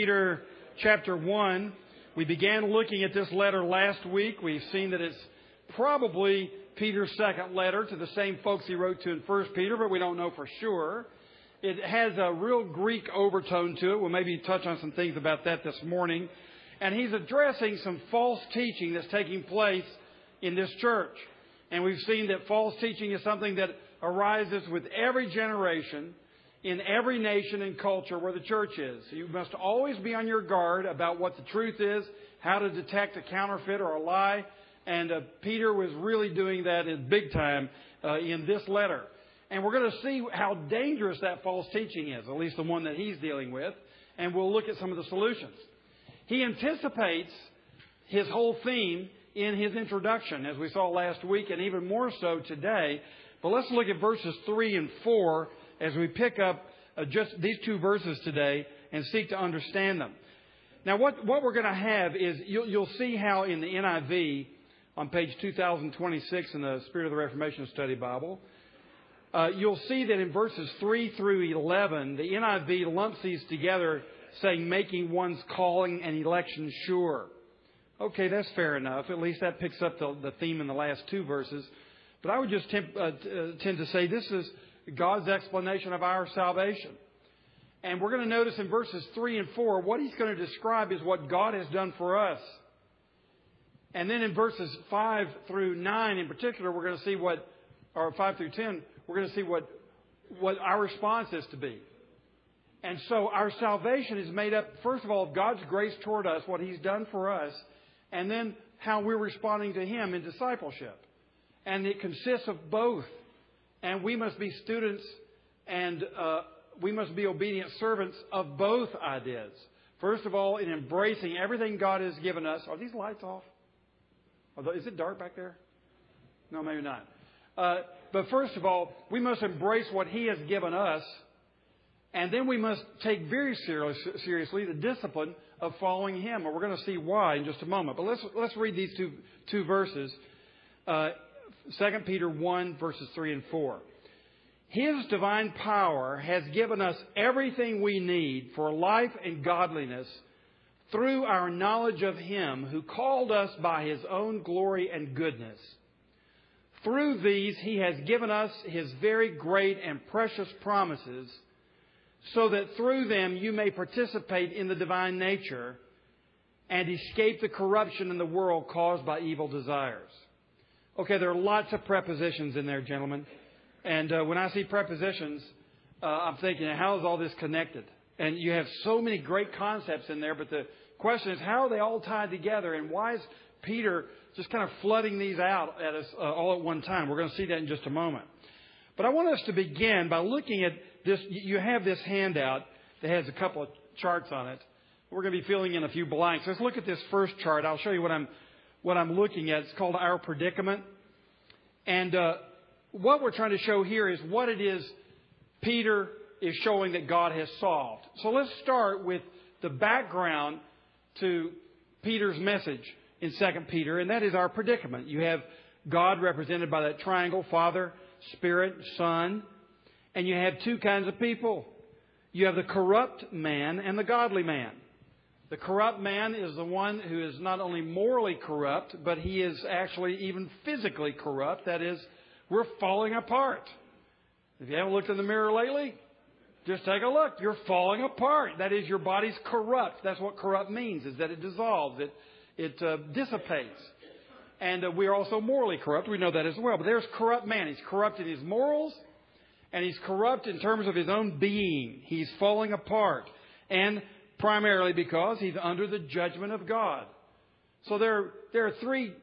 Peter chapter 1. We began looking at this letter last week. We've seen that it's probably Peter's second letter to the same folks he wrote to in 1 Peter, but we don't know for sure. It has a real Greek overtone to it. We'll maybe touch on some things about that this morning. And he's addressing some false teaching that's taking place in this church. And we've seen that false teaching is something that arises with every generation in every nation and culture where the church is. You must always be on your guard about what the truth is, how to detect a counterfeit or a lie. And uh, Peter was really doing that in big time uh, in this letter. And we're going to see how dangerous that false teaching is, at least the one that he's dealing with. And we'll look at some of the solutions. He anticipates his whole theme in his introduction, as we saw last week, and even more so today. But let's look at verses 3 and 4 as we pick up uh, just these two verses today and seek to understand them. Now, what, what we're going to have is you'll, you'll see how in the NIV, on page 2026 in the Spirit of the Reformation Study Bible, uh, you'll see that in verses 3 through 11, the NIV lumps these together, saying, making one's calling and election sure. Okay, that's fair enough. At least that picks up the, the theme in the last two verses. But I would just temp, uh, uh tend to say this is God's explanation of our salvation. And we're going to notice in verses 3 and 4, what he's going to describe is what God has done for us. And then in verses 5 through 9 in particular, we're going to see what, or 5 through 10, we're going to see what, what our response is to be. And so our salvation is made up, first of all, of God's grace toward us, what He's done for us, and then how we're responding to Him in discipleship. And it consists of both. And we must be students and uh, we must be obedient servants of both ideas. First of all, in embracing everything God has given us. Are these lights off? Is it dark back there? No, maybe not. Uh, but first of all, we must embrace what He has given us, and then we must take very serious, seriously the discipline of following Him. And we're going to see why in just a moment. But let's let's read these two two verses. Uh, 2 Peter 1, verses 3 and 4. His divine power has given us everything we need for life and godliness through our knowledge of Him who called us by His own glory and goodness. Through these, He has given us His very great and precious promises, so that through them you may participate in the divine nature and escape the corruption in the world caused by evil desires. Okay, there are lots of prepositions in there, gentlemen. And uh, when I see prepositions, uh, I'm thinking, how is all this connected? And you have so many great concepts in there, but the question is, how are they all tied together? And why is Peter just kind of flooding these out at us uh, all at one time? We're going to see that in just a moment. But I want us to begin by looking at this. You have this handout that has a couple of charts on it. We're going to be filling in a few blanks. Let's look at this first chart. I'll show you what I'm what I'm looking at. It's called Our Predicament. And uh, what we're trying to show here is what it is Peter is showing that God has solved. So let's start with the background to Peter's message in 2 Peter, and that is our predicament. You have God represented by that triangle Father, Spirit, Son, and you have two kinds of people. You have the corrupt man and the godly man. The corrupt man is the one who is not only morally corrupt, but he is actually even physically corrupt. That is, we're falling apart. If you haven't looked in the mirror lately, just take a look. You're falling apart. That is, your body's corrupt. That's what corrupt means, is that it dissolves, it, it uh, dissipates. And uh, we are also morally corrupt. We know that as well. But there's corrupt man. He's corrupt in his morals, and he's corrupt in terms of his own being. He's falling apart. And primarily because he's under the judgment of God. So there, there are three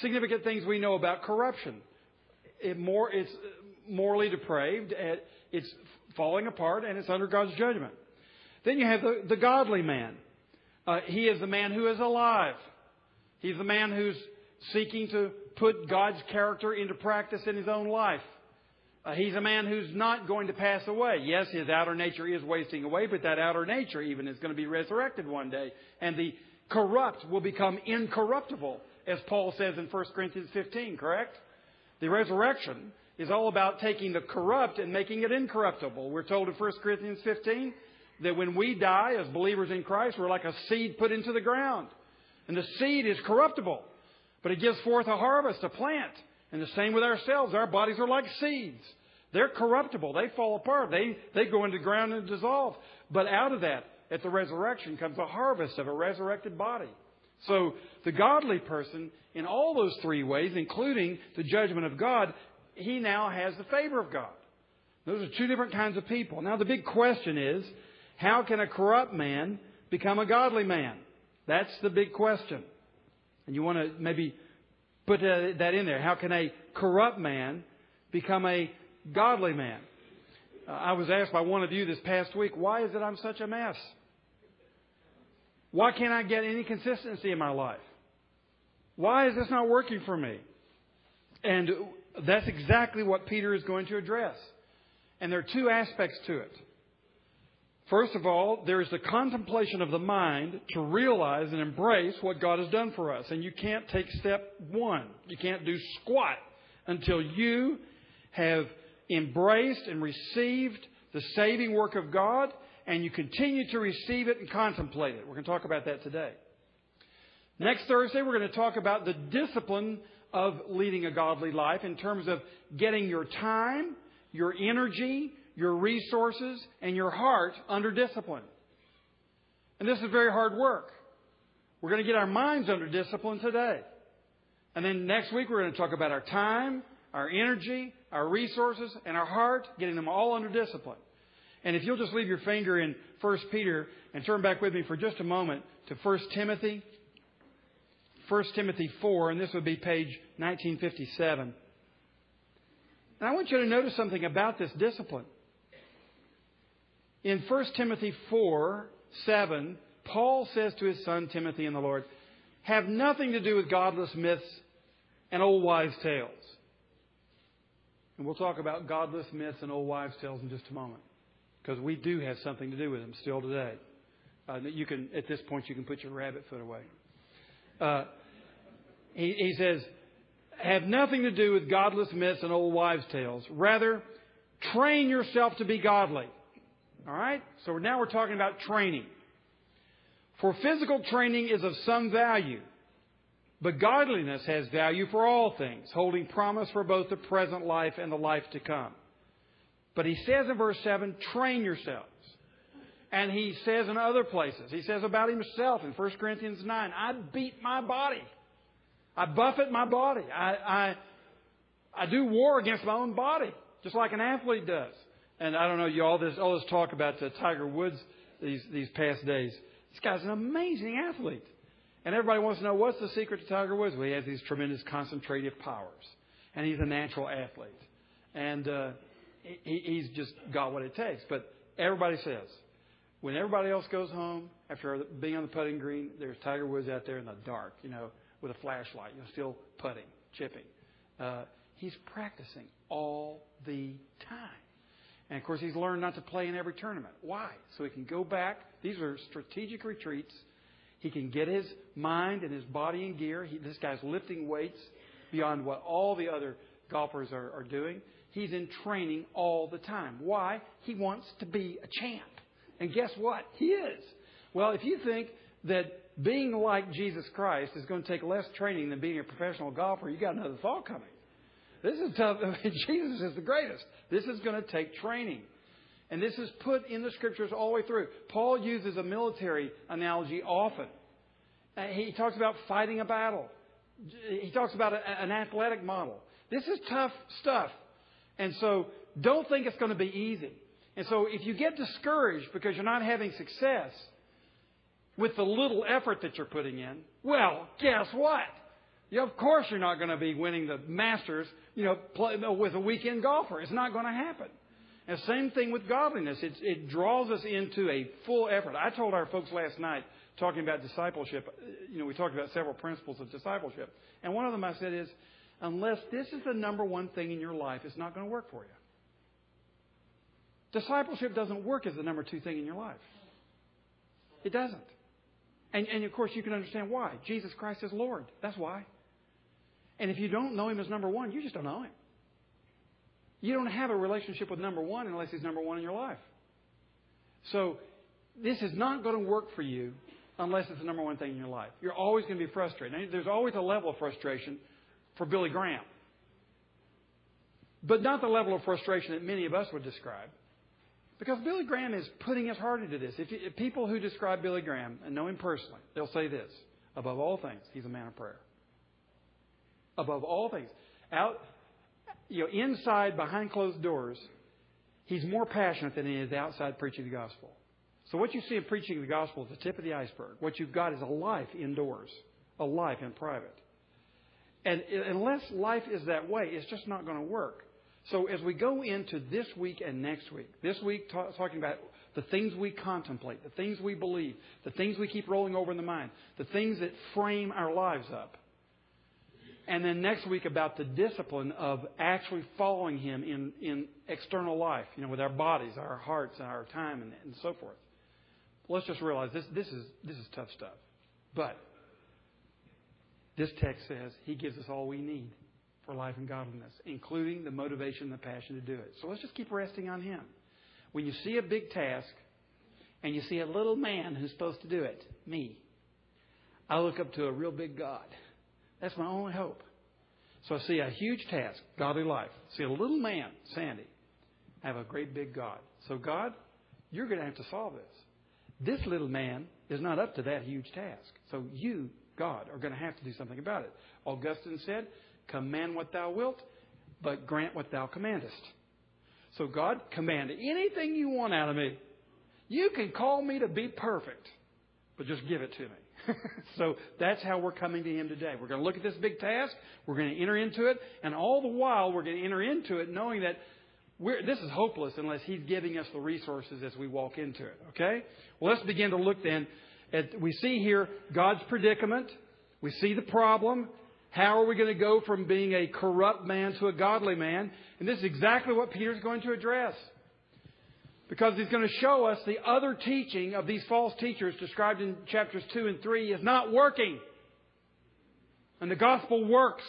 significant things we know about corruption. It more, it's morally depraved, it's falling apart, and it's under God's judgment. Then you have the, the godly man. Uh, he is the man who is alive. He's the man who's seeking to put God's character into practice in his own life. Uh, he's a man who's not going to pass away. Yes, his outer nature is wasting away, but that outer nature even is going to be resurrected one day. And the corrupt will become incorruptible, as Paul says in 1 Corinthians 15, correct? The resurrection is all about taking the corrupt and making it incorruptible. We're told in 1 Corinthians 15 that when we die as believers in Christ, we're like a seed put into the ground. And the seed is corruptible, but it gives forth a harvest, a plant. And the same with ourselves. Our bodies are like seeds. They're corruptible. They fall apart. They, they go into the ground and dissolve. But out of that, at the resurrection, comes a harvest of a resurrected body. So the godly person, in all those three ways, including the judgment of God, he now has the favor of God. Those are two different kinds of people. Now the big question is, how can a corrupt man become a godly man? That's the big question. And you want to maybe put that in there. How can a corrupt man become a godly man? Uh, I was asked by one of you this past week, why is it I'm such a mess? Why can't I get any consistency in my life? Why is this not working for me? And that's exactly what Peter is going to address. And there are two aspects to it. First of all, there is the contemplation of the mind to realize and embrace what God has done for us. And you can't take step one. You can't do squat until you have embraced and received the saving work of God and you continue to receive it and contemplate it. We're going to talk about that today. Next Thursday, we're going to talk about the discipline of leading a godly life in terms of getting your time, your energy, your resources, and your heart under discipline. And this is very hard work. We're going to get our minds under discipline today. And then next week we're going to talk about our time, our energy, our resources, and our heart, getting them all under discipline. And if you'll just leave your finger in 1 Peter and turn back with me for just a moment to 1 Timothy, 1 Timothy 4, and this would be page 1957. And I want you to notice something about this discipline. In 1 Timothy 4 7, Paul says to his son Timothy in the Lord, have nothing to do with godless myths and old wives' tales. And we'll talk about godless myths and old wives' tales in just a moment. Because we do have something to do with them still today. Uh, you can, at this point, you can put your rabbit foot away. Uh, he, he says, have nothing to do with godless myths and old wives' tales. Rather, train yourself to be godly. All right? So now we're talking about training. For physical training is of some value, but godliness has value for all things, holding promise for both the present life and the life to come. But he says in verse 7, train yourselves. And he says in other places, he says about himself in 1 Corinthians 9, I beat my body. I buffet my body. I, I, I do war against my own body, just like an athlete does. And I don't know, you all this all this talk about uh, Tiger Woods these these past days. This guy's an amazing athlete, and everybody wants to know what's the secret to Tiger Woods. Well, he has these tremendous concentrative powers, and he's a natural athlete, and uh, he, he's just got what it takes. But everybody says when everybody else goes home after being on the putting green, there's Tiger Woods out there in the dark, you know, with a flashlight, you know, still putting, chipping. Uh, he's practicing all the time. And of course, he's learned not to play in every tournament. Why? So he can go back. These are strategic retreats. He can get his mind and his body in gear. He, this guy's lifting weights beyond what all the other golfers are, are doing. He's in training all the time. Why? He wants to be a champ. And guess what? He is. Well, if you think that being like Jesus Christ is going to take less training than being a professional golfer, you got another thought coming. This is tough. I mean, Jesus is the greatest. This is going to take training. And this is put in the scriptures all the way through. Paul uses a military analogy often. Uh, he talks about fighting a battle. He talks about an athletic model. This is tough stuff. And so don't think it's going to be easy. And so if you get discouraged because you're not having success with the little effort that you're putting in, well, guess what? Yeah, of course you're not going to be winning the Masters, you know, play, with a weekend golfer. It's not going to happen. And same thing with godliness. It, it draws us into a full effort. I told our folks last night, talking about discipleship, uh, you know, we talked about several principles of discipleship. And one of them I said is, unless this is the number one thing in your life, it's not going to work for you. Discipleship doesn't work as the number two thing in your life. It doesn't. And, and of course, you can understand why. Jesus Christ is Lord. That's why. And if you don't know Him as number one, you just don't know Him. You don't have a relationship with number one unless He's number one in your life. So this is not going to work for you unless it's the number one thing in your life. You're always going to be frustrated. Now, there's always a level of frustration for Billy Graham, but not the level of frustration that many of us would describe. Because Billy Graham is putting his heart into this. If, you, if people who describe Billy Graham and know him personally, they'll say this above all things, he's a man of prayer. Above all things. Out, you know, inside, behind closed doors, he's more passionate than he is outside preaching the gospel. So what you see in preaching the gospel is the tip of the iceberg. What you've got is a life indoors, a life in private. And unless life is that way, it's just not going to work. So as we go into this week and next week, this week ta- talking about the things we contemplate, the things we believe, the things we keep rolling over in the mind, the things that frame our lives up. And then next week about the discipline of actually following Him in, in external life, you know, with our bodies, our hearts, and our time, and, and so forth. Let's just realize this, this, is, this is tough stuff. But this text says He gives us all we need for life and godliness, including the motivation and the passion to do it. So let's just keep resting on Him. When you see a big task and you see a little man who's supposed to do it, me, I look up to a real big God. That's my only hope. So I see a huge task, godly life. See a little man, Sandy. I have a great big God. So, God, you're going to have to solve this. This little man is not up to that huge task. So, you, God, are going to have to do something about it. Augustine said, Command what thou wilt, but grant what thou commandest. So, God, command anything you want out of me. You can call me to be perfect, but just give it to me. so that's how we're coming to Him today. We're going to look at this big task. We're going to enter into it. And all the while, we're going to enter into it knowing that this is hopeless unless He's giving us the resources as we walk into it. Okay? Well, let's begin to look then at, we see here God's predicament. We see the problem. How are we going to go from being a corrupt man to a godly man? And this is exactly what Peter's going to address. Because he's going to show us the other teaching of these false teachers described in chapters 2 and 3 is not working. And the gospel works.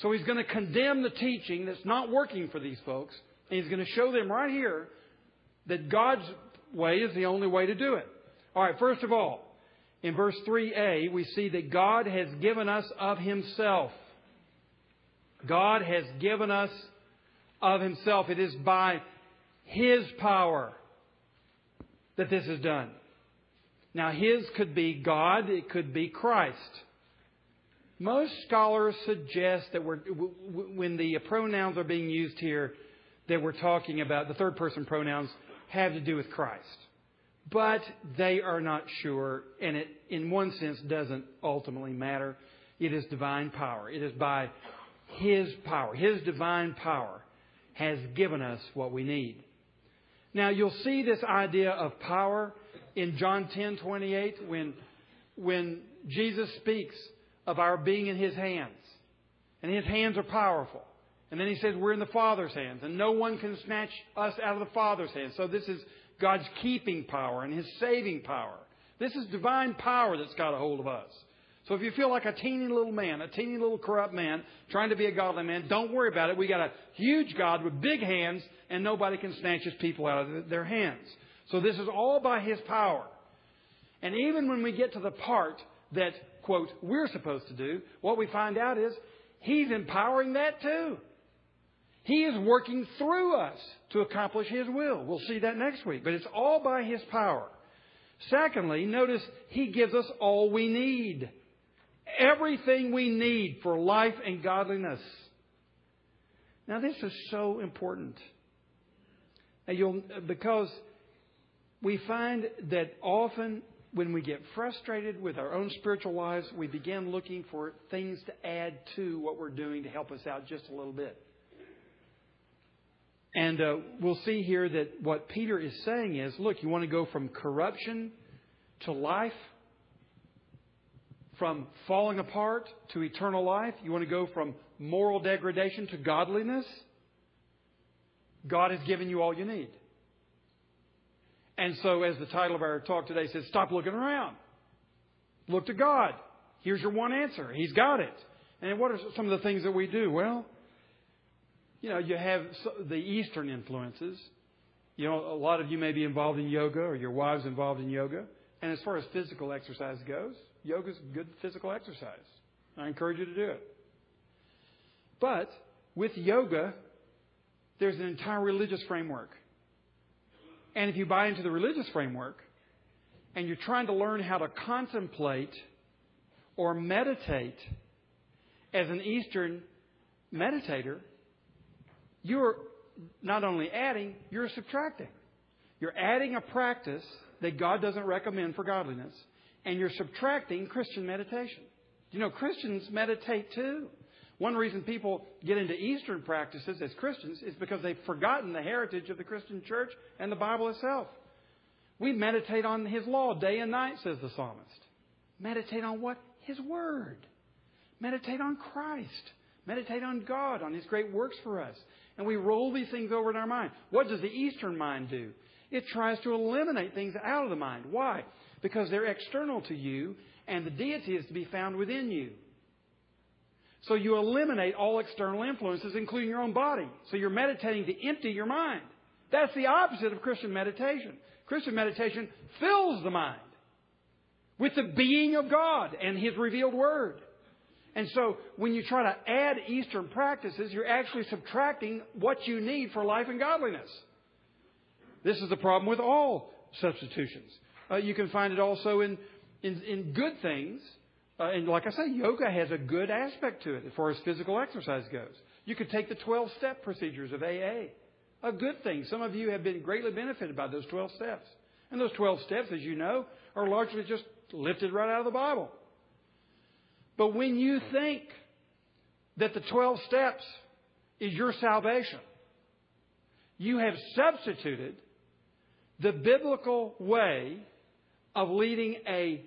So he's going to condemn the teaching that's not working for these folks. And he's going to show them right here that God's way is the only way to do it. All right, first of all, in verse 3a, we see that God has given us of Himself. God has given us of Himself. It is by his power that this is done. Now, His could be God, it could be Christ. Most scholars suggest that when the pronouns are being used here, that we're talking about, the third person pronouns have to do with Christ. But they are not sure, and it, in one sense, doesn't ultimately matter. It is divine power. It is by His power, His divine power, has given us what we need. Now you'll see this idea of power in John 10:28 when when Jesus speaks of our being in his hands. And his hands are powerful. And then he says we're in the Father's hands and no one can snatch us out of the Father's hands. So this is God's keeping power and his saving power. This is divine power that's got a hold of us. So if you feel like a teeny little man, a teeny little corrupt man, trying to be a godly man, don't worry about it. We got a huge God with big hands, and nobody can snatch his people out of their hands. So this is all by his power. And even when we get to the part that, quote, we're supposed to do, what we find out is he's empowering that too. He is working through us to accomplish his will. We'll see that next week. But it's all by his power. Secondly, notice he gives us all we need everything we need for life and godliness. Now, this is so important. because we find that often when we get frustrated with our own spiritual lives, we begin looking for things to add to what we're doing to help us out just a little bit. And uh, we'll see here that what Peter is saying is look, you want to go from corruption to life? From falling apart to eternal life? You want to go from moral degradation to godliness? God has given you all you need. And so, as the title of our talk today says, stop looking around. Look to God. Here's your one answer. He's got it. And what are some of the things that we do? Well, you know, you have the Eastern influences. You know, a lot of you may be involved in yoga or your wives involved in yoga. And as far as physical exercise goes, yoga is good physical exercise. I encourage you to do it. But with yoga, there's an entire religious framework. And if you buy into the religious framework and you're trying to learn how to contemplate or meditate as an Eastern meditator, you're not only adding, you're subtracting. You're adding a practice that God doesn't recommend for godliness, and you're subtracting Christian meditation. You know, Christians meditate too. One reason people get into Eastern practices as Christians is because they've forgotten the heritage of the Christian church and the Bible itself. We meditate on His law day and night, says the psalmist. Meditate on what? His Word. Meditate on Christ. Meditate on God, on His great works for us. And we roll these things over in our mind. What does the Eastern mind do? It tries to eliminate things out of the mind. Why? Because they're external to you, and the deity is to be found within you. So you eliminate all external influences, including your own body. So you're meditating to empty your mind. That's the opposite of Christian meditation. Christian meditation fills the mind with the being of God and His revealed Word. And so when you try to add Eastern practices, you're actually subtracting what you need for life and godliness. This is the problem with all substitutions. Uh, you can find it also in, in, in good things uh, and like I say, yoga has a good aspect to it as far as physical exercise goes. You could take the 12 step procedures of AA. A good thing. Some of you have been greatly benefited by those 12 steps. And those 12 steps, as you know, are largely just lifted right out of the Bible. But when you think that the 12 steps is your salvation, you have substituted the biblical way of leading a,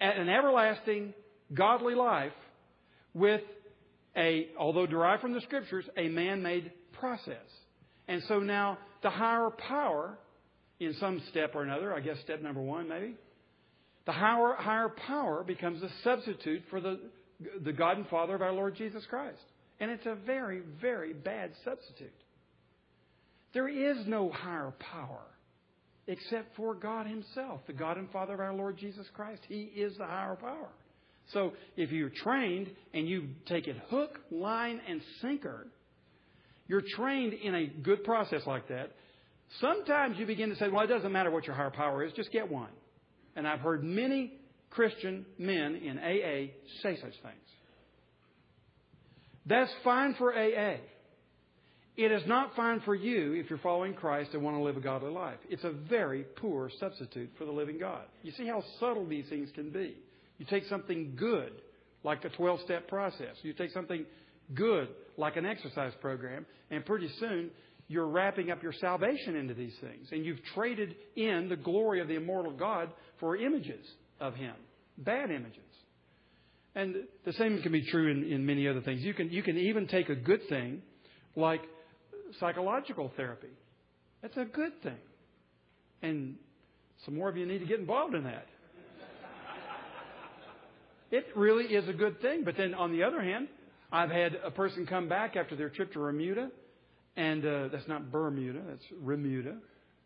an everlasting godly life with a, although derived from the scriptures, a man made process. And so now the higher power, in some step or another, I guess step number one maybe, the higher, higher power becomes a substitute for the, the God and Father of our Lord Jesus Christ. And it's a very, very bad substitute. There is no higher power except for God Himself, the God and Father of our Lord Jesus Christ. He is the higher power. So if you're trained and you take it hook, line, and sinker, you're trained in a good process like that. Sometimes you begin to say, well, it doesn't matter what your higher power is, just get one. And I've heard many Christian men in AA say such things. That's fine for AA. It is not fine for you if you're following Christ and want to live a godly life. It's a very poor substitute for the living God. You see how subtle these things can be. You take something good, like a 12 step process. You take something good, like an exercise program, and pretty soon you're wrapping up your salvation into these things. And you've traded in the glory of the immortal God for images of Him, bad images. And the same can be true in, in many other things. You can, you can even take a good thing like psychological therapy. That's a good thing. And some more of you need to get involved in that. It really is a good thing. But then on the other hand, I've had a person come back after their trip to Remuda, and uh, that's not Bermuda, that's Remuda,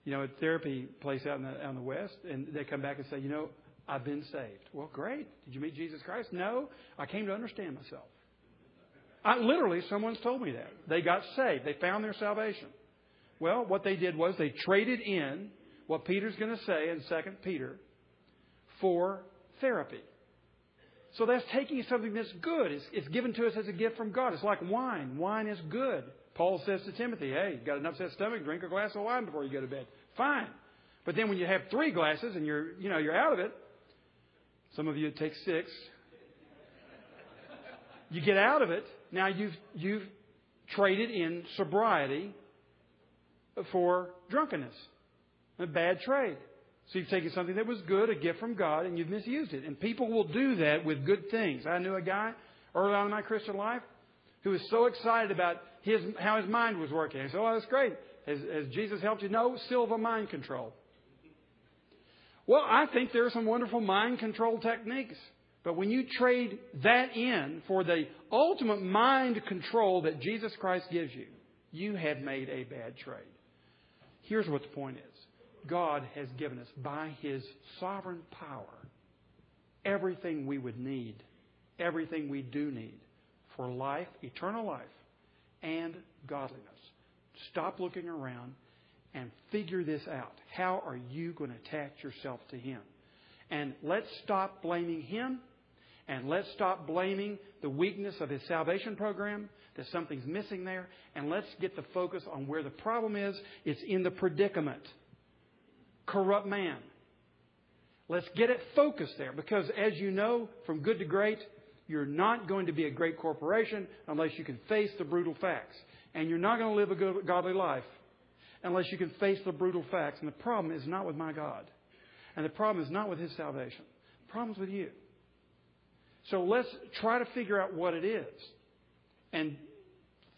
you know, a therapy place out in the, out in the West, and they come back and say, you know, I've been saved. Well, great. Did you meet Jesus Christ? No, I came to understand myself. I, literally, someone's told me that. They got saved. They found their salvation. Well, what they did was they traded in what Peter's going to say in 2 Peter for therapy. So that's taking something that's good. It's, it's, given to us as a gift from God. It's like wine. Wine is good. Paul says to Timothy, hey, you got an upset stomach, drink a glass of wine before you go to bed. Fine. But then when you have three glasses and you're, you know, you're out of it, some of you take six. You get out of it. Now you've, you've traded in sobriety for drunkenness. A bad trade. So you've taken something that was good, a gift from God, and you've misused it. And people will do that with good things. I knew a guy early on in my Christian life who was so excited about his, how his mind was working. I said, Oh, that's great. Has, has Jesus helped you? No, Silva mind control. Well, I think there are some wonderful mind control techniques. But when you trade that in for the ultimate mind control that Jesus Christ gives you, you have made a bad trade. Here's what the point is God has given us, by His sovereign power, everything we would need, everything we do need for life, eternal life, and godliness. Stop looking around and figure this out. How are you going to attach yourself to Him? And let's stop blaming Him and let's stop blaming the weakness of His salvation program, that something's missing there, and let's get the focus on where the problem is. It's in the predicament. Corrupt man. Let's get it focused there because, as you know, from good to great, you're not going to be a great corporation unless you can face the brutal facts. And you're not going to live a good, godly life unless you can face the brutal facts. And the problem is not with my God. And the problem is not with His salvation. The problem is with you. So let's try to figure out what it is. And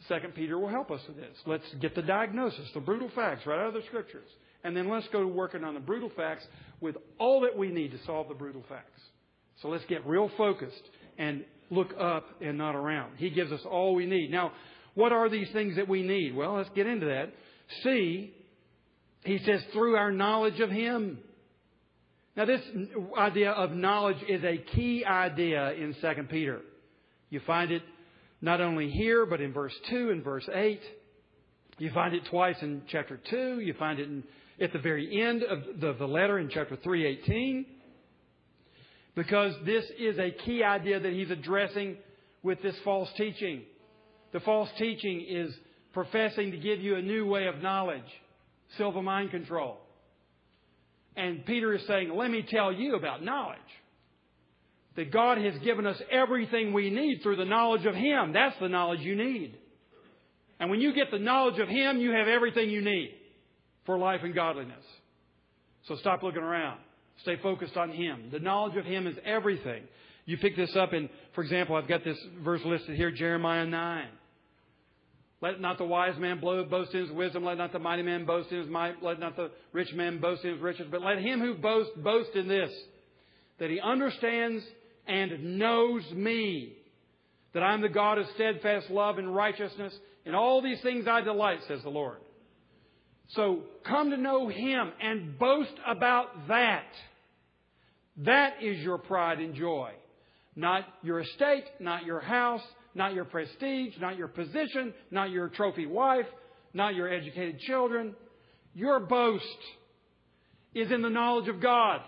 Second Peter will help us with this. Let's get the diagnosis, the brutal facts right out of the Scriptures. And then let's go to working on the brutal facts with all that we need to solve the brutal facts. So let's get real focused and look up and not around. He gives us all we need. Now, what are these things that we need? Well, let's get into that. See, he says, through our knowledge of Him. Now, this idea of knowledge is a key idea in 2 Peter. You find it not only here, but in verse 2 and verse 8. You find it twice in chapter 2. You find it in, at the very end of the, the letter in chapter 318. Because this is a key idea that he's addressing with this false teaching. The false teaching is professing to give you a new way of knowledge, Silva mind control. And Peter is saying, let me tell you about knowledge. That God has given us everything we need through the knowledge of Him. That's the knowledge you need. And when you get the knowledge of Him, you have everything you need for life and godliness. So stop looking around. Stay focused on Him. The knowledge of Him is everything. You pick this up in, for example, I've got this verse listed here, Jeremiah 9. Let not the wise man boast in his wisdom. Let not the mighty man boast in his might. Let not the rich man boast in his riches. But let him who boasts boast in this, that he understands and knows me, that I am the God of steadfast love and righteousness. In all these things I delight, says the Lord. So come to know him and boast about that. That is your pride and joy. Not your estate, not your house, not your prestige, not your position, not your trophy wife, not your educated children. Your boast is in the knowledge of God.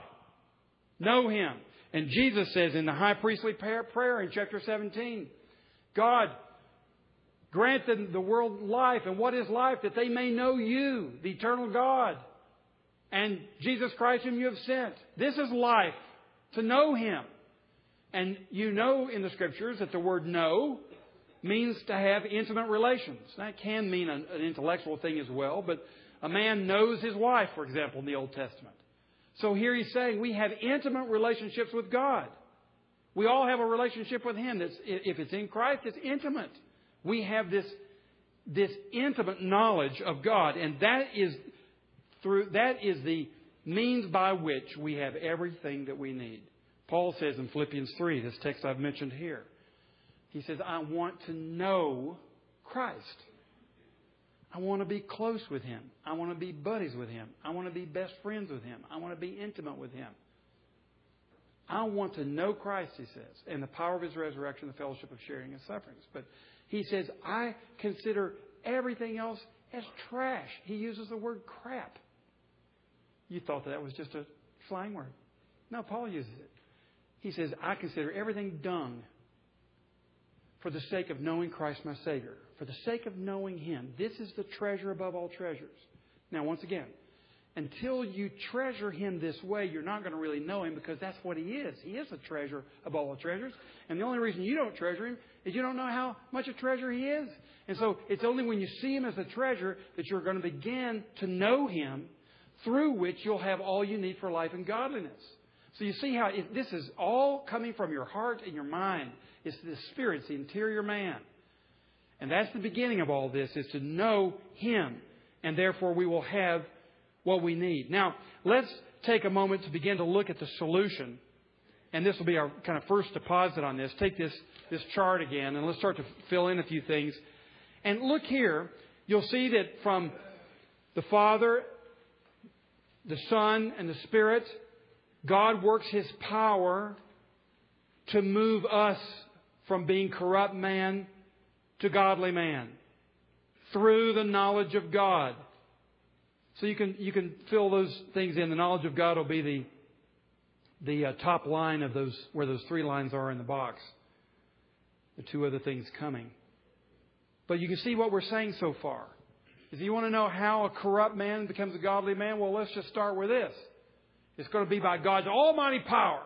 Know Him. And Jesus says in the high priestly prayer in chapter 17, God, grant them the world life. And what is life? That they may know you, the eternal God, and Jesus Christ whom you have sent. This is life, to know Him. And you know in the scriptures that the word know means to have intimate relations. That can mean an, an intellectual thing as well, but a man knows his wife, for example, in the Old Testament. So here he's saying we have intimate relationships with God. We all have a relationship with Him that's, if it's in Christ, it's intimate. We have this, this intimate knowledge of God, and that is through, that is the means by which we have everything that we need. Paul says in Philippians 3, this text I've mentioned here, he says, I want to know Christ. I want to be close with Him. I want to be buddies with Him. I want to be best friends with Him. I want to be intimate with Him. I want to know Christ, he says, and the power of His resurrection, the fellowship of sharing His sufferings. But he says, I consider everything else as trash. He uses the word crap. You thought that was just a slang word. No, Paul uses it. He says, I consider everything dung for the sake of knowing Christ my Savior. For the sake of knowing Him. This is the treasure above all treasures. Now, once again, until you treasure Him this way, you're not going to really know Him because that's what He is. He is the treasure above all treasures. And the only reason you don't treasure Him is you don't know how much a treasure He is. And so it's only when you see Him as a treasure that you're going to begin to know Him through which you'll have all you need for life and godliness. So you see how it, this is all coming from your heart and your mind. It's the spirit, it's the interior man. And that's the beginning of all this, is to know Him. And therefore we will have what we need. Now, let's take a moment to begin to look at the solution. And this will be our kind of first deposit on this. Take this, this chart again and let's start to fill in a few things. And look here, you'll see that from the Father, the Son, and the Spirit, God works His power to move us from being corrupt man to godly man through the knowledge of God. So you can you can fill those things in. The knowledge of God will be the the uh, top line of those where those three lines are in the box. The two other things coming. But you can see what we're saying so far. If you want to know how a corrupt man becomes a godly man, well, let's just start with this. It's going to be by God's almighty power.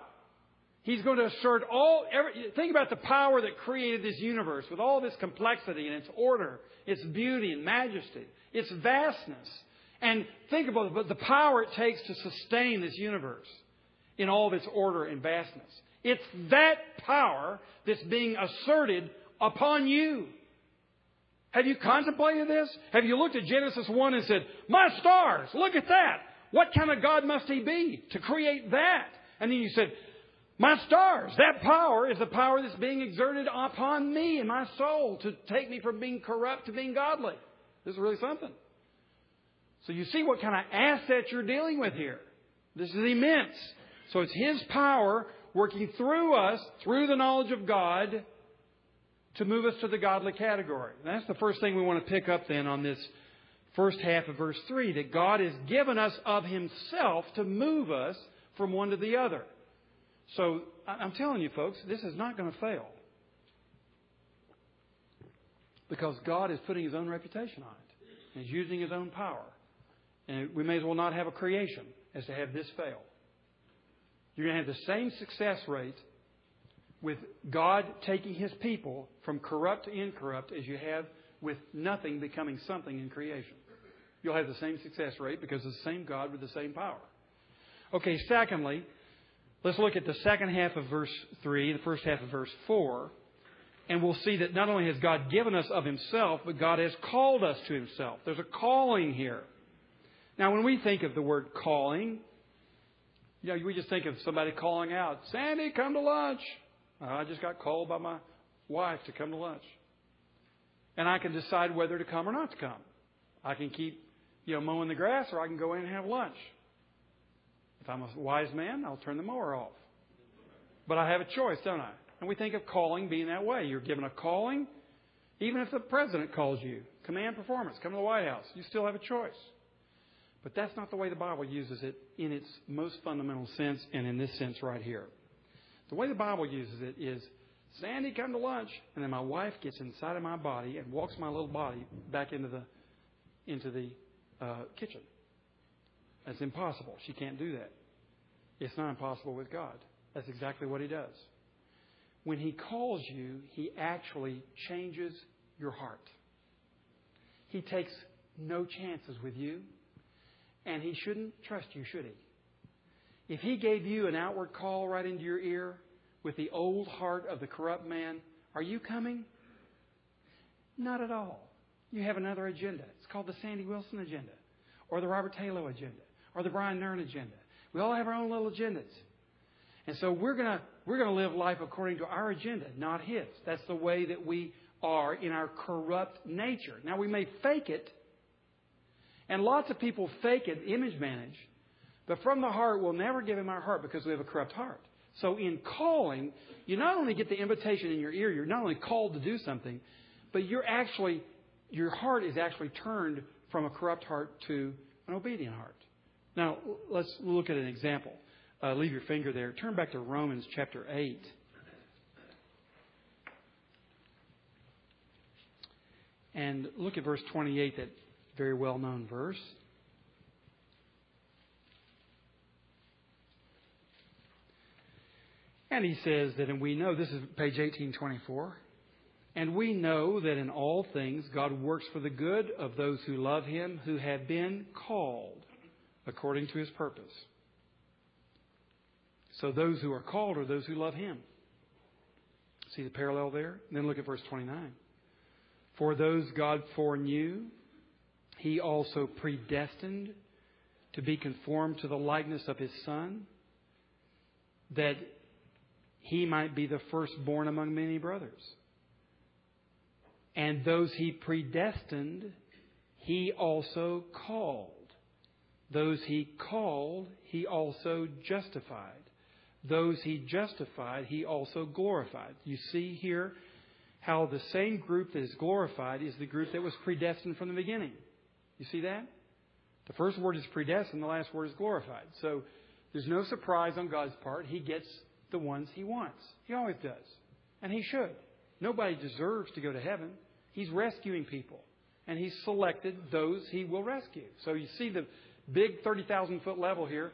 He's going to assert all. Every, think about the power that created this universe with all this complexity and its order, its beauty and majesty, its vastness. And think about the power it takes to sustain this universe in all of its order and vastness. It's that power that's being asserted upon you. Have you contemplated this? Have you looked at Genesis 1 and said, My stars, look at that. What kind of God must He be to create that? And then you said, My stars, that power is the power that's being exerted upon me and my soul to take me from being corrupt to being godly. This is really something. So you see what kind of asset you're dealing with here. This is immense. So it's His power working through us, through the knowledge of God, to move us to the godly category. And that's the first thing we want to pick up then on this first half of verse 3 that God has given us of Himself to move us from one to the other. So I'm telling you, folks, this is not going to fail. Because God is putting His own reputation on it. He's using His own power. And we may as well not have a creation as to have this fail. You're going to have the same success rate with God taking His people from corrupt to incorrupt as you have with nothing becoming something in creation. You'll have the same success rate because it's the same God with the same power. Okay, secondly, let's look at the second half of verse 3, the first half of verse 4, and we'll see that not only has God given us of Himself, but God has called us to Himself. There's a calling here. Now, when we think of the word calling, you know, we just think of somebody calling out, Sandy, come to lunch. Uh, I just got called by my wife to come to lunch. And I can decide whether to come or not to come. I can keep, you know, mowing the grass or I can go in and have lunch. If I'm a wise man, I'll turn the mower off. But I have a choice, don't I? And we think of calling being that way. You're given a calling, even if the president calls you, command performance, come to the White House, you still have a choice. But that's not the way the Bible uses it in its most fundamental sense and in this sense right here. The way the Bible uses it is Sandy, come to lunch, and then my wife gets inside of my body and walks my little body back into the into the uh, kitchen. That's impossible. She can't do that. It's not impossible with God. That's exactly what He does. When He calls you, He actually changes your heart. He takes no chances with you. And he shouldn't trust you, should he? If he gave you an outward call right into your ear with the old heart of the corrupt man, are you coming? Not at all. You have another agenda. Called the Sandy Wilson agenda, or the Robert Taylor agenda, or the Brian Nern agenda. We all have our own little agendas. And so we're going to we're going to live life according to our agenda, not his. That's the way that we are in our corrupt nature. Now we may fake it and lots of people fake it, image manage. But from the heart, we'll never give him our heart because we have a corrupt heart. So in calling, you not only get the invitation in your ear, you're not only called to do something, but you're actually, your heart is actually turned from a corrupt heart to an obedient heart. Now, let's look at an example. Uh, leave your finger there. Turn back to Romans chapter 8. And look at verse 28 that very well known verse. And he says that, and we know, this is page 1824, and we know that in all things God works for the good of those who love him, who have been called according to his purpose. So those who are called are those who love him. See the parallel there? Then look at verse 29. For those God foreknew, he also predestined to be conformed to the likeness of his Son, that he might be the firstborn among many brothers. And those he predestined, he also called. Those he called, he also justified. Those he justified, he also glorified. You see here how the same group that is glorified is the group that was predestined from the beginning. You see that? The first word is predestined, the last word is glorified. So there's no surprise on God's part. He gets the ones he wants. He always does. And he should. Nobody deserves to go to heaven. He's rescuing people. And he's selected those he will rescue. So you see the big 30,000 foot level here.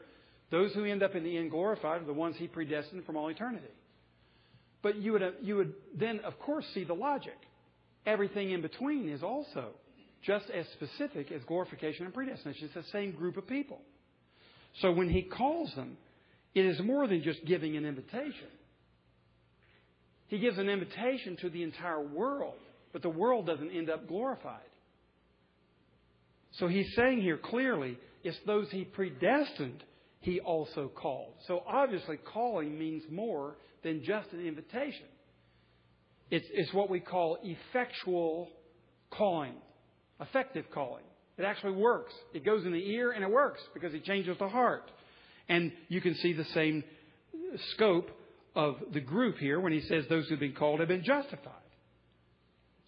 Those who end up in the end glorified are the ones he predestined from all eternity. But you would, you would then, of course, see the logic. Everything in between is also just as specific as glorification and predestination. It's the same group of people. So when he calls them, it is more than just giving an invitation. He gives an invitation to the entire world, but the world doesn't end up glorified. So he's saying here clearly, it's those he predestined he also called. So obviously, calling means more than just an invitation. It's, it's what we call effectual calling, effective calling. It actually works. It goes in the ear and it works because he changes the heart. And you can see the same scope of the group here when he says those who've been called have been justified.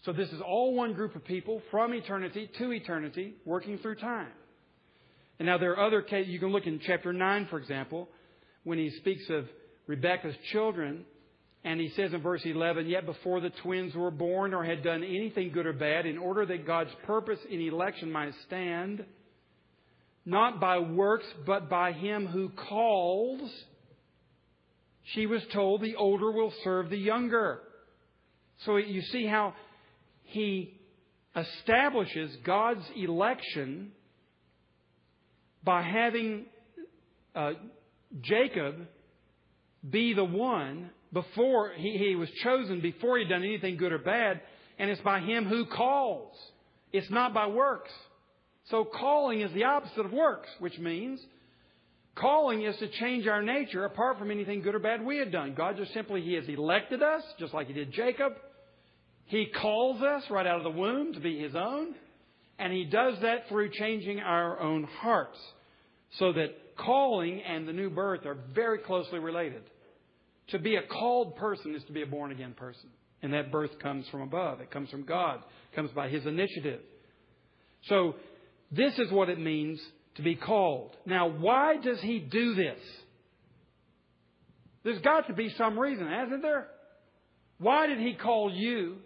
So this is all one group of people from eternity to eternity working through time. And now there are other cases, you can look in chapter 9, for example, when he speaks of Rebekah's children, and he says in verse 11, Yet before the twins were born or had done anything good or bad, in order that God's purpose in election might stand, not by works, but by him who calls, she was told the older will serve the younger. So you see how he establishes God's election by having uh, Jacob be the one before he, he was chosen, before he'd done anything good or bad, and it's by him who calls. It's not by works. So calling is the opposite of works, which means calling is to change our nature apart from anything good or bad we had done. God just simply, He has elected us, just like He did Jacob. He calls us right out of the womb to be His own. And He does that through changing our own hearts. So that calling and the new birth are very closely related. To be a called person is to be a born again person. And that birth comes from above. It comes from God. It comes by His initiative. So, this is what it means to be called. Now, why does He do this? There's got to be some reason, hasn't there? Why did He call you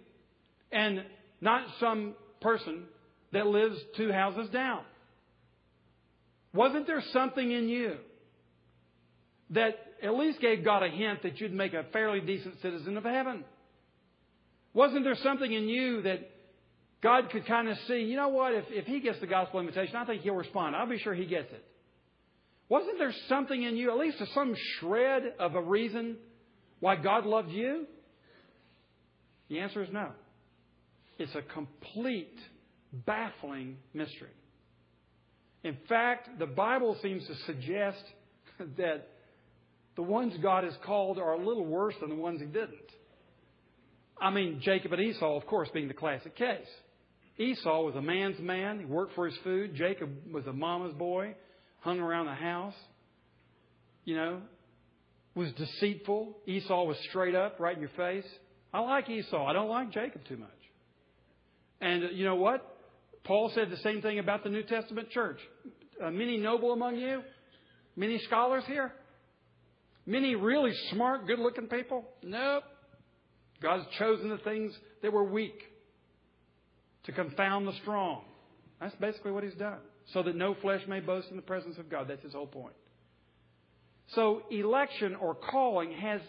and not some person that lives two houses down? Wasn't there something in you that at least gave God a hint that you'd make a fairly decent citizen of heaven? Wasn't there something in you that God could kind of see, you know what, if, if he gets the gospel invitation, I think he'll respond. I'll be sure he gets it. Wasn't there something in you, at least some shred of a reason why God loved you? The answer is no. It's a complete baffling mystery. In fact, the Bible seems to suggest that the ones God has called are a little worse than the ones He didn't. I mean, Jacob and Esau, of course, being the classic case. Esau was a man's man. He worked for his food. Jacob was a mama's boy, hung around the house, you know, was deceitful. Esau was straight up, right in your face. I like Esau. I don't like Jacob too much. And you know what? Paul said the same thing about the New Testament church. Uh, many noble among you? Many scholars here? Many really smart, good looking people? Nope. God's chosen the things that were weak to confound the strong. That's basically what He's done. So that no flesh may boast in the presence of God. That's His whole point. So, election or calling has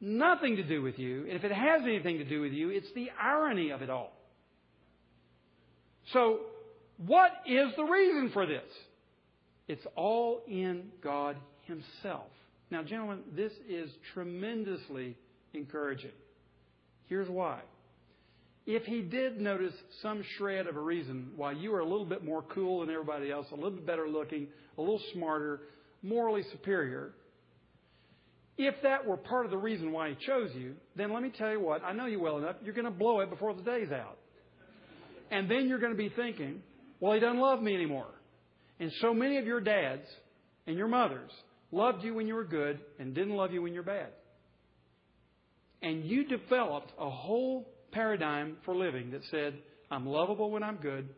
nothing to do with you. And if it has anything to do with you, it's the irony of it all. So, what is the reason for this? It's all in God Himself. Now, gentlemen, this is tremendously encouraging. Here's why. If He did notice some shred of a reason why you are a little bit more cool than everybody else, a little bit better looking, a little smarter, morally superior, if that were part of the reason why He chose you, then let me tell you what, I know you well enough, you're going to blow it before the day's out. And then you're going to be thinking, Well, he doesn't love me anymore. And so many of your dads and your mothers loved you when you were good and didn't love you when you're bad. And you developed a whole paradigm for living that said, I'm lovable when I'm good,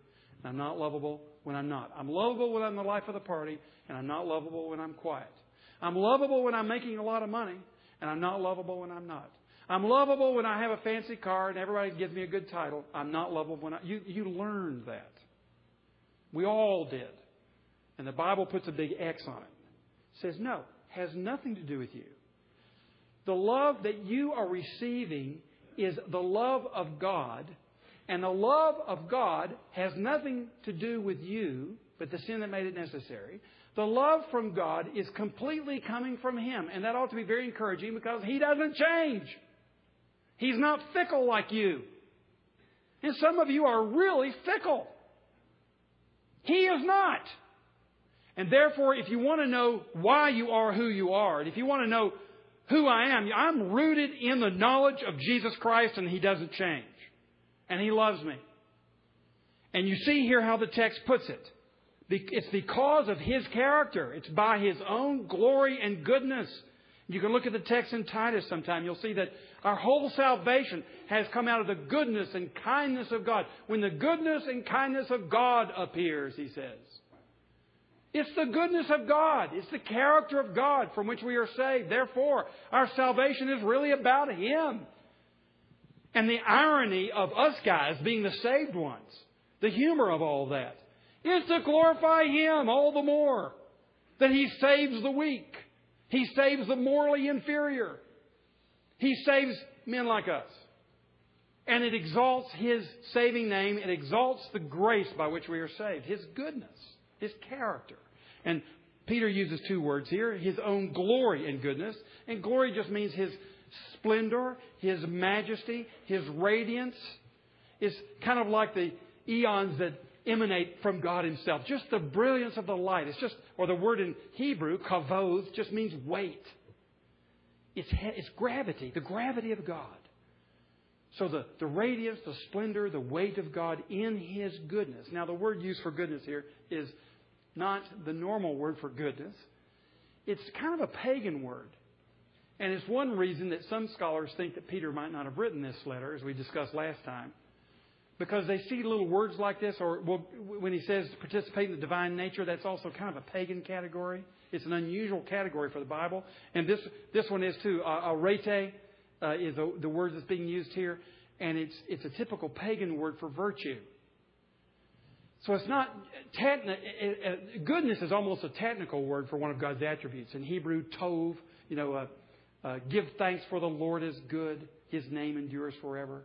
and I'm not lovable when I'm not. I'm lovable when I'm the life of the party, and I'm not lovable when I'm quiet. I'm lovable when I'm making a lot of money, and I'm not lovable when I'm not. I'm lovable when I have a fancy car and everybody gives me a good title. I'm not lovable when I. You, you learned that. We all did. And the Bible puts a big X on it. it says, no, has nothing to do with you. The love that you are receiving is the love of God, and the love of God has nothing to do with you, but the sin that made it necessary. The love from God is completely coming from Him, and that ought to be very encouraging because He doesn't change. He's not fickle like you. And some of you are really fickle. He is not. And therefore, if you want to know why you are who you are, and if you want to know who I am, I'm rooted in the knowledge of Jesus Christ and He doesn't change. And He loves me. And you see here how the text puts it. It's because of His character. It's by His own glory and goodness. You can look at the text in Titus sometime. You'll see that our whole salvation has come out of the goodness and kindness of God. When the goodness and kindness of God appears, he says. It's the goodness of God. It's the character of God from which we are saved. Therefore, our salvation is really about Him. And the irony of us guys being the saved ones, the humor of all that, is to glorify Him all the more. That He saves the weak. He saves the morally inferior. He saves men like us. And it exalts His saving name. It exalts the grace by which we are saved. His goodness. His character. And Peter uses two words here his own glory and goodness. And glory just means his splendor, his majesty, his radiance. Is kind of like the eons that emanate from God Himself. Just the brilliance of the light. It's just, or the word in Hebrew, kavod, just means weight. It's, it's gravity, the gravity of God. So the, the radiance, the splendor, the weight of God in His goodness. Now, the word used for goodness here is not the normal word for goodness. It's kind of a pagan word. And it's one reason that some scholars think that Peter might not have written this letter, as we discussed last time. Because they see little words like this, or well, when he says participate in the divine nature, that's also kind of a pagan category. It's an unusual category for the Bible. And this, this one is too. Uh, arete uh, is a, the word that's being used here. And it's, it's a typical pagan word for virtue. So it's not goodness is almost a technical word for one of God's attributes. In Hebrew, tov, you know, uh, uh, give thanks for the Lord is good; His name endures forever.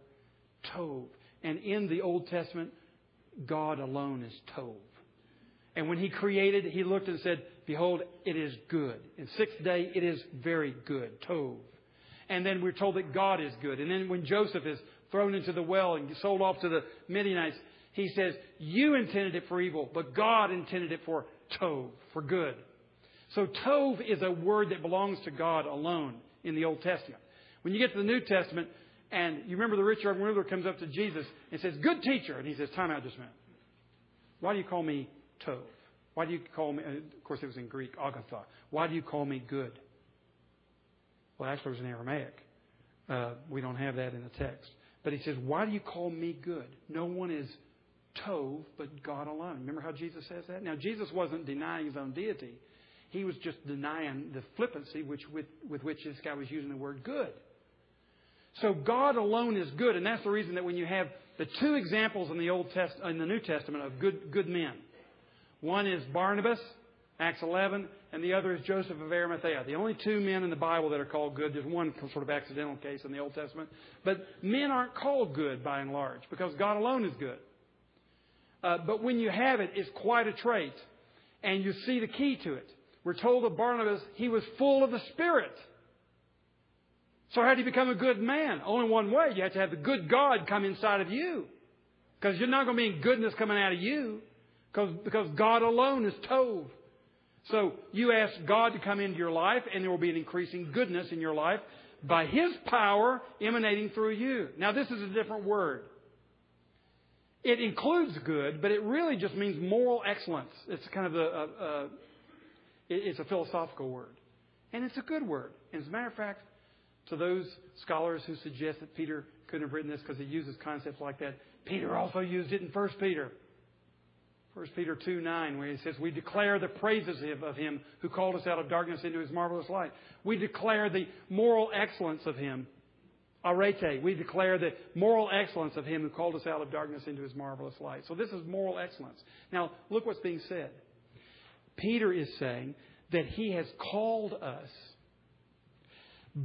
Tov, and in the Old Testament, God alone is tov. And when He created, He looked and said, "Behold, it is good." And sixth day, it is very good. Tov. And then we're told that God is good. And then when Joseph is thrown into the well and sold off to the Midianites, he says, You intended it for evil, but God intended it for tov, for good. So tov is a word that belongs to God alone in the Old Testament. When you get to the New Testament, and you remember the rich young ruler comes up to Jesus and says, Good teacher. And he says, Time out just a minute. Why do you call me tov? Why do you call me, of course it was in Greek, agatha. Why do you call me good? Well, actually it was in Aramaic. Uh, we don't have that in the text. But he says, Why do you call me good? No one is Tov, but God alone. Remember how Jesus says that? Now, Jesus wasn't denying his own deity. He was just denying the flippancy which, with, with which this guy was using the word good. So God alone is good, and that's the reason that when you have the two examples in the Old Test, in the New Testament of good, good men, one is Barnabas, Acts 11, and the other is Joseph of Arimathea. The only two men in the Bible that are called good. There's one sort of accidental case in the Old Testament, but men aren't called good by and large because God alone is good. Uh, but when you have it, it's quite a trait. And you see the key to it. We're told of Barnabas, he was full of the Spirit. So how do you become a good man? Only one way. You have to have the good God come inside of you. Because you're not going to be in goodness coming out of you. Because, because God alone is Tov. So you ask God to come into your life, and there will be an increasing goodness in your life by His power emanating through you. Now, this is a different word. it includes good, but it really just means moral excellence. It's kind of a, a, a it's a philosophical word. And it's a good word. And as a matter of fact, to those scholars who suggest that Peter couldn't have written this because he uses concepts like that, Peter also used it in 1 Peter. 1 Peter 2 9, where he says, We declare the praises of him who called us out of darkness into his marvelous light. We declare the moral excellence of him. Arete, we declare the moral excellence of him who called us out of darkness into his marvelous light. So this is moral excellence. Now, look what's being said. Peter is saying that he has called us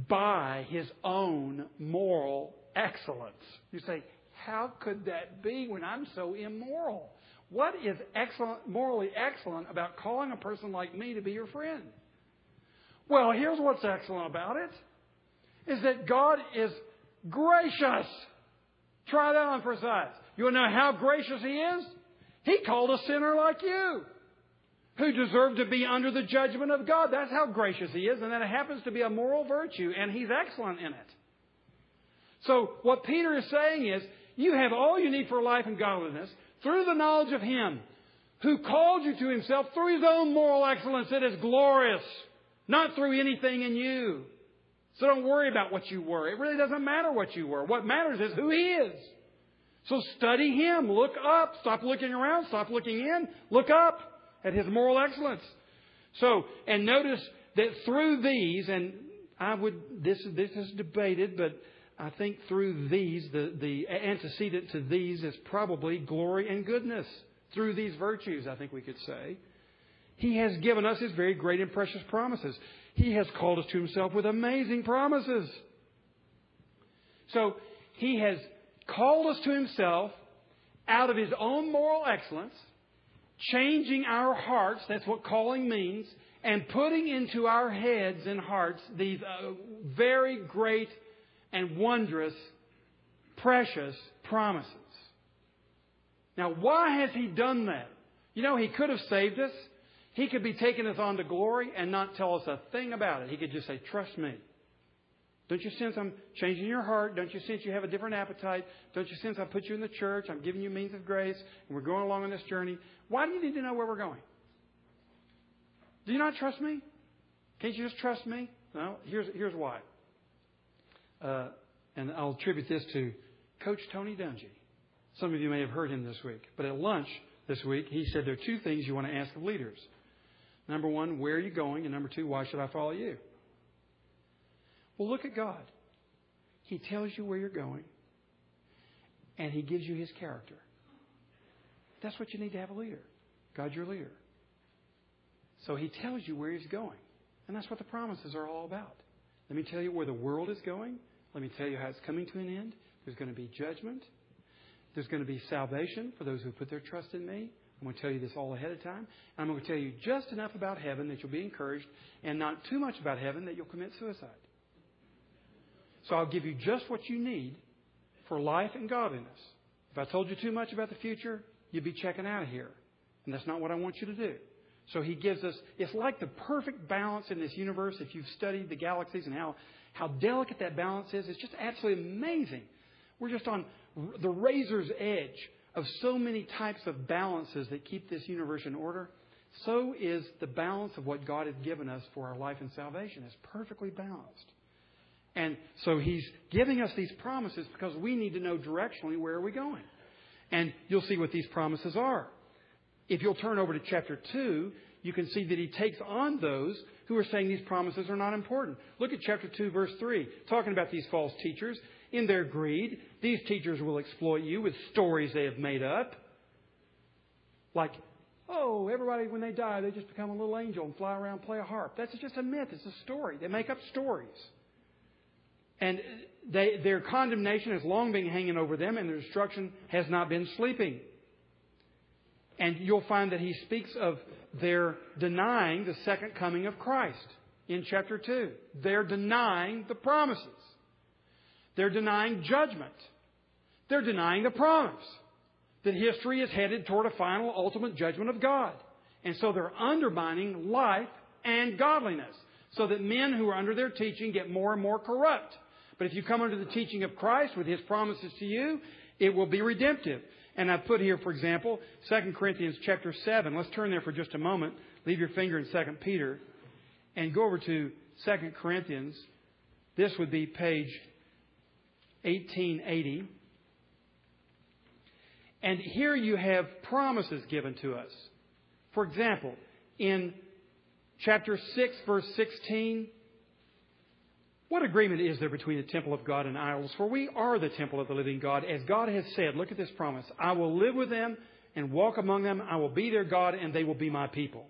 by his own moral excellence. You say, how could that be when I'm so immoral? What is excellent, morally excellent about calling a person like me to be your friend? Well, here's what's excellent about it is that God is gracious. Try that on for size. You want to know how gracious He is? He called a sinner like you who deserve to be under the judgment of God. That's how gracious He is, and that it happens to be a moral virtue, and He's excellent in it. So, what Peter is saying is, you have all you need for life and godliness through the knowledge of Him who called you to Himself through His own moral excellence that is glorious, not through anything in you. So don't worry about what you were. It really doesn't matter what you were. What matters is who He is. So study Him. Look up. Stop looking around. Stop looking in. Look up at his moral excellence. So, and notice that through these, and I would, this, this is debated, but I think through these, the, the antecedent to these is probably glory and goodness. Through these virtues, I think we could say. He has given us His very great and precious promises. He has called us to Himself with amazing promises. So, He has called us to Himself out of His own moral excellence changing our hearts, that's what calling means, and putting into our heads and hearts these uh, very great and wondrous, precious promises. Now, why has He done that? You know, He could have saved us. He could be taking us on to glory and not tell us a thing about it. He could just say, Trust me. Don't you sense I'm changing your heart? Don't you sense you have a different appetite? Don't you sense I put you in the church? I'm giving you means of grace, and we're going along on this journey. Why do you need to know where we're going? Do you not trust me? Can't you just trust me? No. Here's here's why. Uh, and I'll attribute this to Coach Tony Dungy. Some of you may have heard him this week, but at lunch this week he said there are two things you want to ask of leaders. Number one, where are you going? And number two, why should I follow you? Well, look at God. He tells you where you're going, and He gives you His character. That's what you need to have a leader. God's your leader. So He tells you where He's going. And that's what the promises are all about. Let me tell you where the world is going. Let me tell you how it's coming to an end. There's going to be judgment. There's going to be salvation for those who put their trust in me. I'm going to tell you this all ahead of time. I'm going to tell you just enough about heaven that you'll be encouraged, and not too much about heaven that you'll commit suicide. So I'll give you just what you need for life and godliness. If I told you too much about the future, you'd be checking out of here. And that's not what I want you to do. So he gives us, it's like the perfect balance in this universe. If you've studied the galaxies and how, how delicate that balance is, it's just absolutely amazing. We're just on the razor's edge of so many types of balances that keep this universe in order. So is the balance of what God has given us for our life and salvation. It's perfectly balanced. And so he's giving us these promises because we need to know directionally where are we going. And you'll see what these promises are. If you'll turn over to chapter 2, you can see that he takes on those who are saying these promises are not important. Look at chapter 2, verse 3, talking about these false teachers. In their greed, these teachers will exploit you with stories they have made up. Like, oh, everybody, when they die, they just become a little angel and fly around and play a harp. That's just a myth. It's a story. They make up stories. And they, their condemnation has long been hanging over them, and their destruction has not been sleeping. And you'll find that he speaks of their denying the second coming of Christ in chapter 2. They're denying the promises. They're denying judgment. They're denying the promise that history is headed toward a final ultimate judgment of God. And so they're undermining life and godliness so that men who are under their teaching get more and more corrupt. But if you come under the teaching of Christ with His promises to you, it will be redemptive. And I put here, for example, 2 Corinthians chapter 7. Let's turn there for just a moment. Leave your finger in 2 Peter and go over to 2 Corinthians. This would be page 1880. And here you have promises given to us. For example, in chapter 6, verse 16, what agreement is there between the temple of God and idols? For we are the temple of the living God. As God has said, look at this promise I will live with them and walk among them. I will be their God, and they will be my people.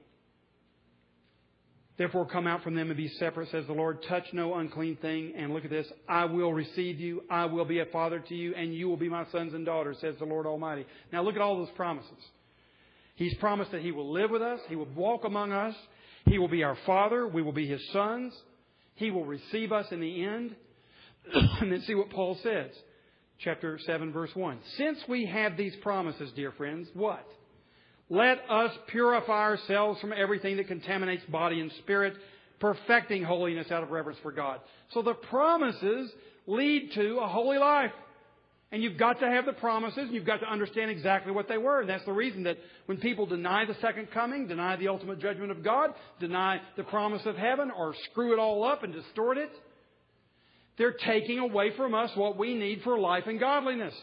Therefore, come out from them and be separate, says the Lord. Touch no unclean thing. And look at this. I will receive you. I will be a father to you, and you will be my sons and daughters, says the Lord Almighty. Now, look at all those promises. He's promised that He will live with us. He will walk among us. He will be our Father. We will be His sons. He will receive us in the end. and then see what Paul says. Chapter 7, verse 1. Since we have these promises, dear friends, what? Let us purify ourselves from everything that contaminates body and spirit, perfecting holiness out of reverence for God. So the promises lead to a holy life. And you've got to have the promises, and you've got to understand exactly what they were. And that's the reason that when people deny the second coming, deny the ultimate judgment of God, deny the promise of heaven, or screw it all up and distort it, they're taking away from us what we need for life and godliness.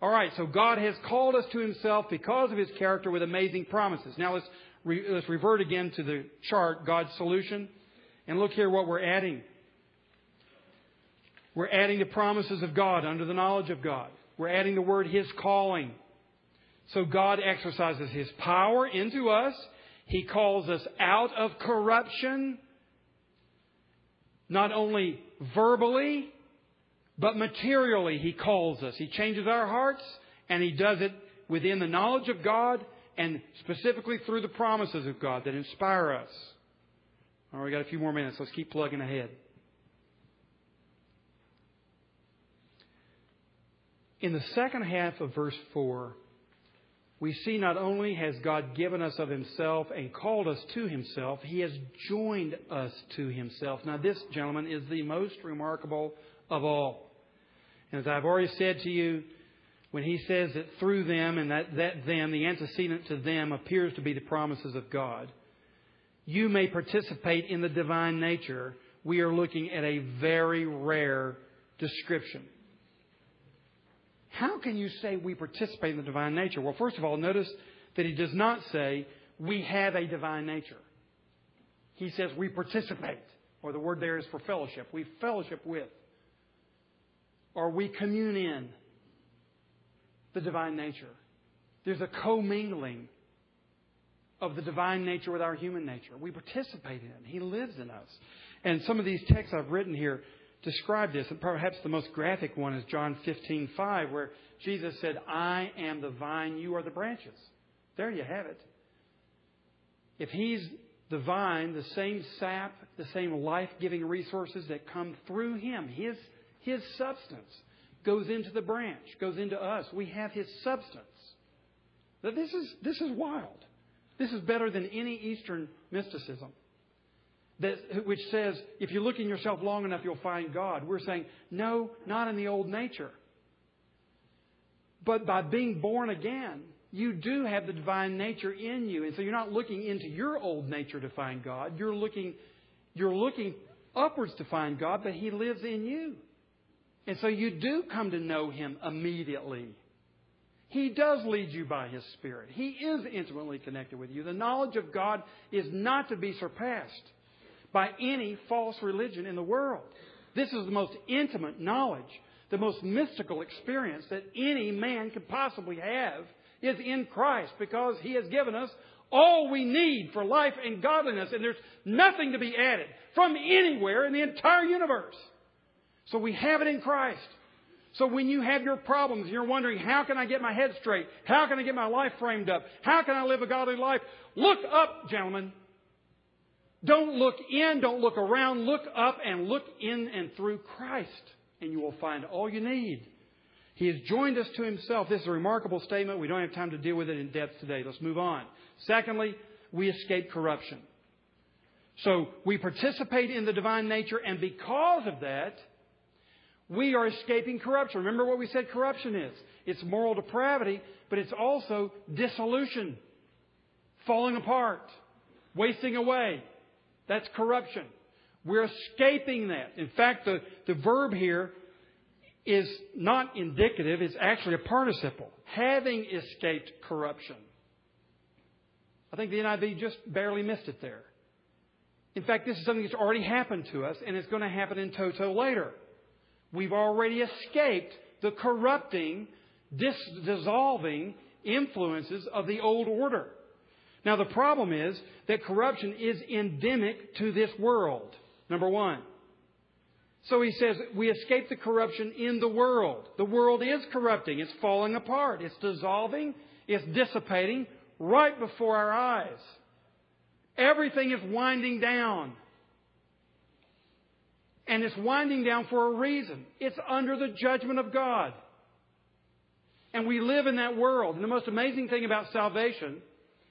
All right, so God has called us to Himself because of His character with amazing promises. Now let's, re- let's revert again to the chart, God's solution, and look here what we're adding. We're adding the promises of God under the knowledge of God. We're adding the word His calling. So God exercises His power into us. He calls us out of corruption, not only verbally, but materially, He calls us. He changes our hearts, and He does it within the knowledge of God and specifically through the promises of God that inspire us. All right, we got a few more minutes. Let's keep plugging ahead. In the second half of verse 4, we see not only has God given us of Himself and called us to Himself, He has joined us to Himself. Now, this, gentlemen, is the most remarkable of all. And as I've already said to you, when he says that through them and that, that them, the antecedent to them appears to be the promises of God, you may participate in the divine nature. We are looking at a very rare description. How can you say we participate in the divine nature? Well, first of all, notice that he does not say we have a divine nature. He says we participate, or the word there is for fellowship. We fellowship with or we commune in the divine nature. There's a commingling of the divine nature with our human nature. We participate in it. He lives in us. And some of these texts I've written here describe this, and perhaps the most graphic one is John 15:5, where Jesus said, "I am the vine, you are the branches." There you have it. If He's the vine, the same sap, the same life-giving resources that come through Him, His his substance goes into the branch, goes into us. We have His substance. Now, this is, this is wild. This is better than any Eastern mysticism. That, which says, if you look in yourself long enough, you'll find God. We're saying, no, not in the old nature. But by being born again, you do have the divine nature in you. And so you're not looking into your old nature to find God. You're looking, you're looking upwards to find God, but He lives in you. And so you do come to know Him immediately. He does lead you by His Spirit. He is intimately connected with you. The knowledge of God is not to be surpassed by any false religion in the world. This is the most intimate knowledge, the most mystical experience that any man could possibly have is in Christ because He has given us all we need for life and godliness, and there's nothing to be added from anywhere in the entire universe. So we have it in Christ. So when you have your problems and you're wondering, how can I get my head straight? How can I get my life framed up? How can I live a godly life? Look up, gentlemen. Don't look in, don't look around, look up and look in and through Christ, and you will find all you need. He has joined us to himself. This is a remarkable statement. We don't have time to deal with it in depth today. Let's move on. Secondly, we escape corruption. So we participate in the divine nature, and because of that, We are escaping corruption. Remember what we said corruption is? It's moral depravity, but it's also dissolution, falling apart, wasting away. That's corruption. We're escaping that. In fact, the, the verb here is not indicative, it's actually a participle. Having escaped corruption. I think the NIV just barely missed it there. In fact, this is something that's already happened to us, and it's going to happen in toto later. We've already escaped the corrupting, dis- dissolving influences of the old order. Now, the problem is that corruption is endemic to this world, number one. So he says, we escape the corruption in the world. The world is corrupting. It's falling apart. It's dissolving. It's dissipating right before our eyes. Everything is winding down. And it's winding down for a reason. It's under the judgment of God. And we live in that world. And the most amazing thing about salvation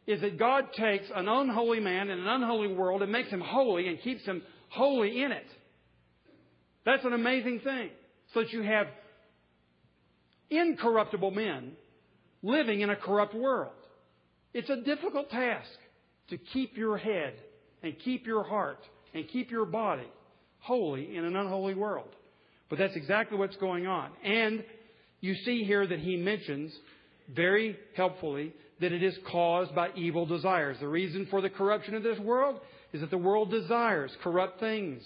is that God takes an unholy man in an unholy world and makes him holy and keeps him holy in it. That's an amazing thing. So that you have incorruptible men living in a corrupt world. It's a difficult task to keep your head and keep your heart and keep your body holy in an unholy world. But that's exactly what's going on. And you see here that he mentions very helpfully that it is caused by evil desires. The reason for the corruption of this world is that the world desires corrupt things.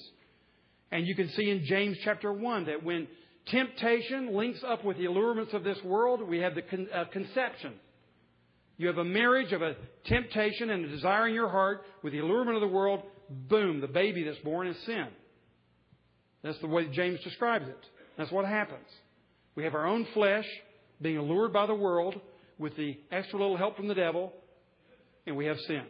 And you can see in James chapter 1 that when temptation links up with the allurements of this world, we have the con- uh, conception. You have a marriage of a temptation and a desire in your heart with the allurement of the world. Boom, the baby that's born is sin. That's the way James describes it. That's what happens. We have our own flesh being allured by the world with the extra little help from the devil, and we have sin.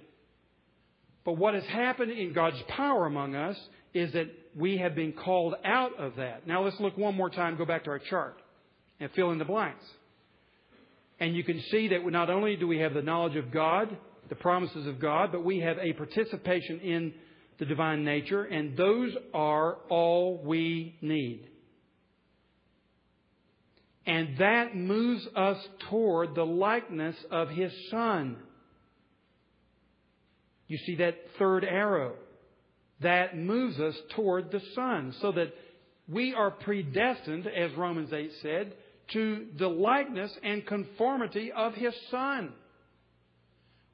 But what has happened in God's power among us is that we have been called out of that. Now let's look one more time, go back to our chart, and fill in the blanks. And you can see that not only do we have the knowledge of God, the promises of God, but we have a participation in the divine nature, and those are all we need. And that moves us toward the likeness of His Son. You see that third arrow? That moves us toward the Son, so that we are predestined, as Romans 8 said, to the likeness and conformity of His Son.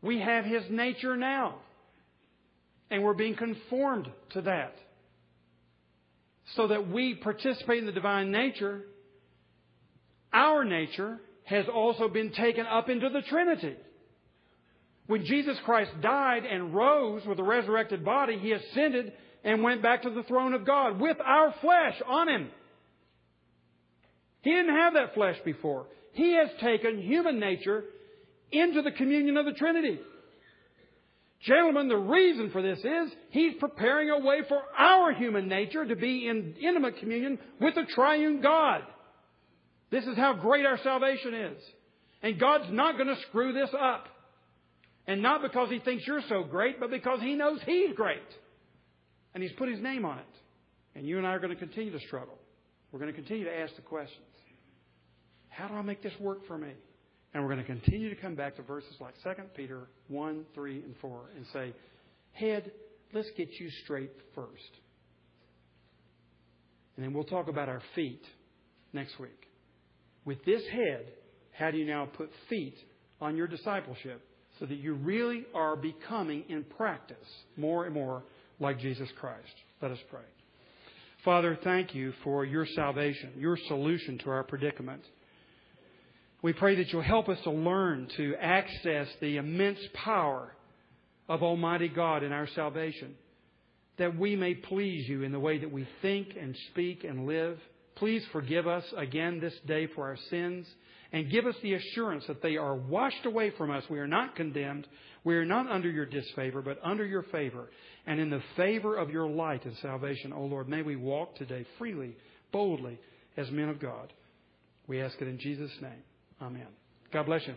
We have His nature now. And we're being conformed to that. So that we participate in the divine nature, our nature has also been taken up into the Trinity. When Jesus Christ died and rose with a resurrected body, He ascended and went back to the throne of God with our flesh on Him. He didn't have that flesh before. He has taken human nature into the communion of the Trinity. Gentlemen, the reason for this is He's preparing a way for our human nature to be in intimate communion with the triune God. This is how great our salvation is. And God's not going to screw this up. And not because He thinks you're so great, but because He knows He's great. And He's put His name on it. And you and I are going to continue to struggle. We're going to continue to ask the questions. How do I make this work for me? And we're going to continue to come back to verses like 2 Peter 1, 3, and 4 and say, Head, let's get you straight first. And then we'll talk about our feet next week. With this head, how do you now put feet on your discipleship so that you really are becoming in practice more and more like Jesus Christ? Let us pray. Father, thank you for your salvation, your solution to our predicament. We pray that you'll help us to learn to access the immense power of Almighty God in our salvation, that we may please you in the way that we think and speak and live. Please forgive us again this day for our sins and give us the assurance that they are washed away from us. We are not condemned. We are not under your disfavor, but under your favor. And in the favor of your light and salvation, O Lord, may we walk today freely, boldly, as men of God. We ask it in Jesus' name. Amen. God bless you.